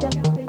Chao.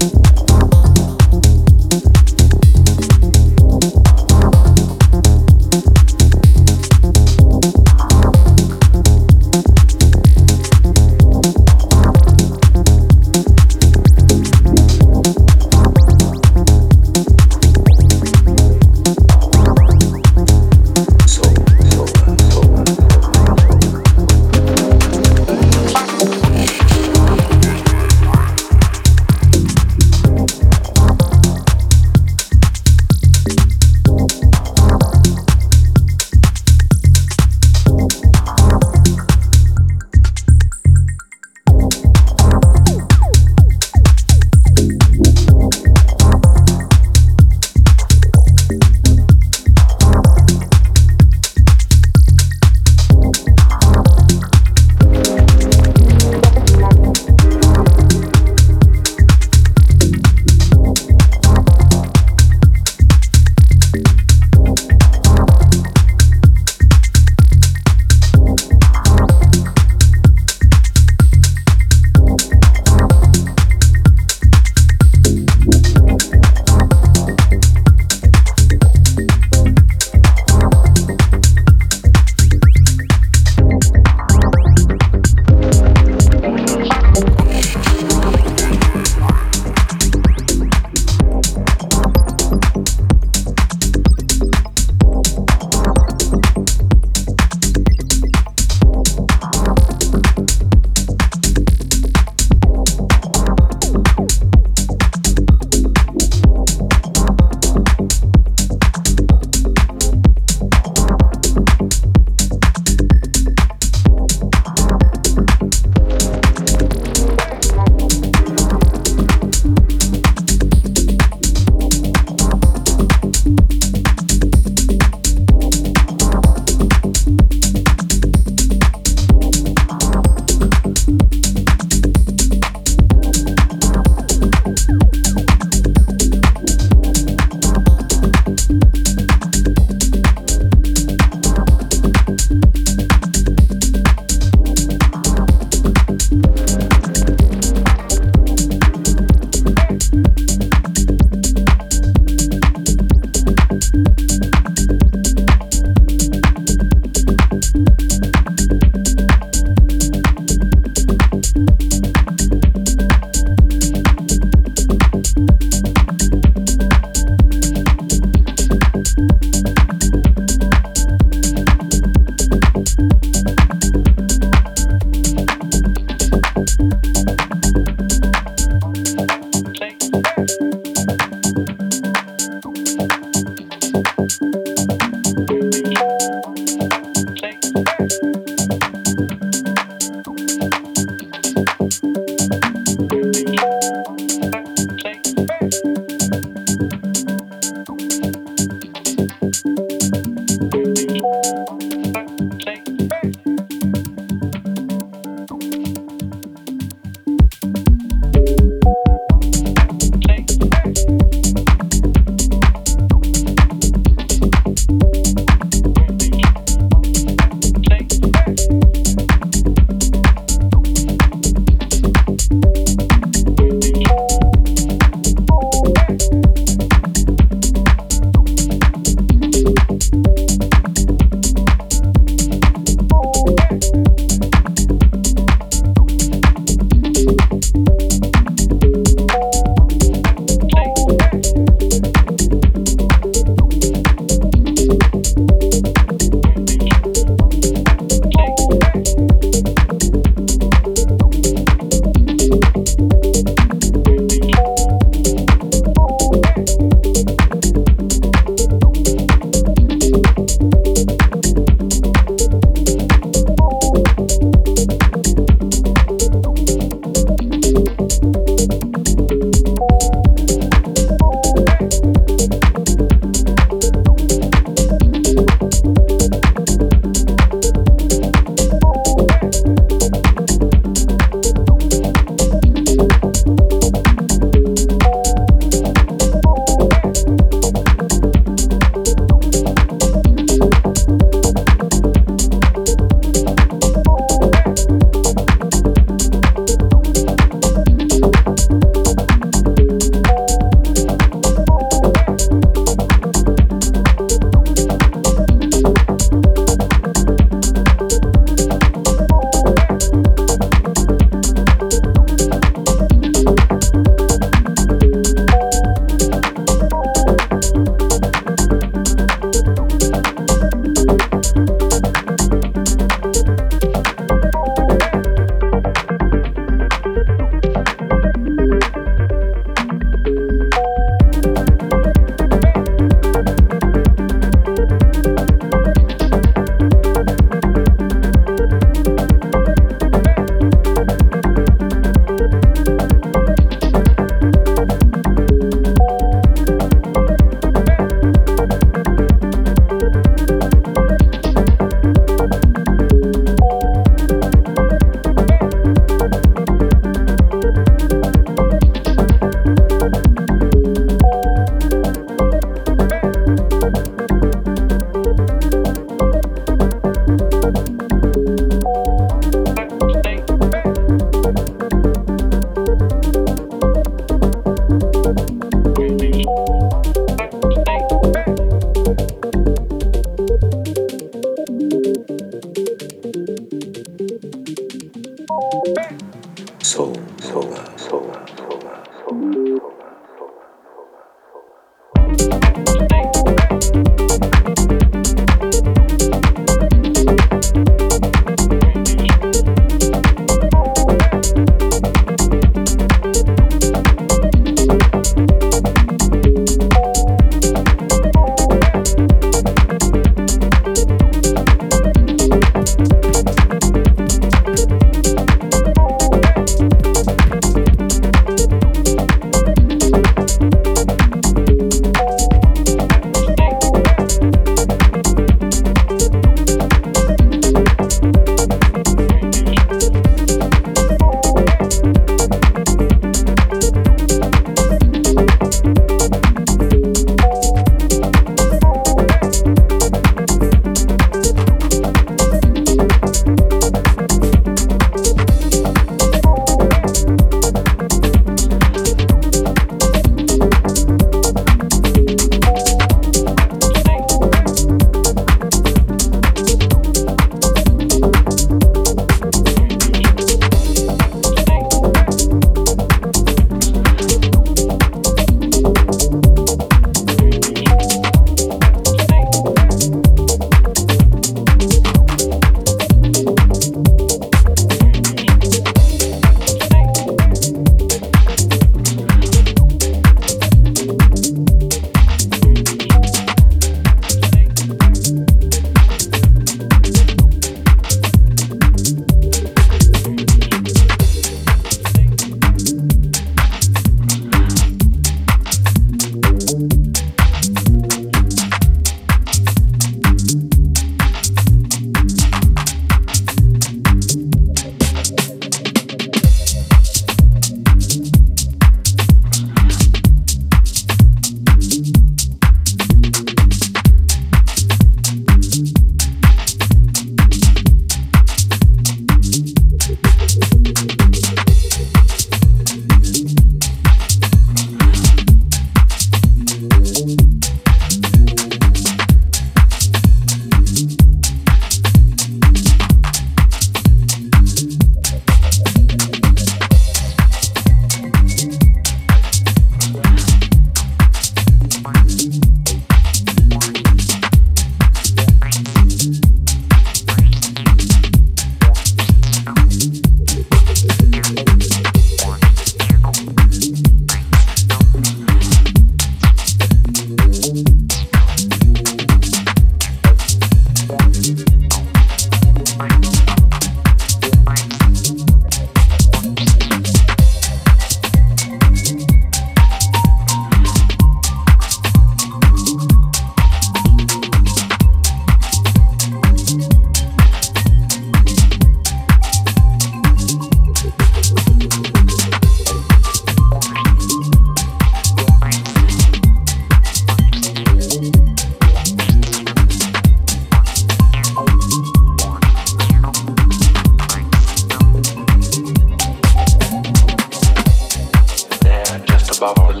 about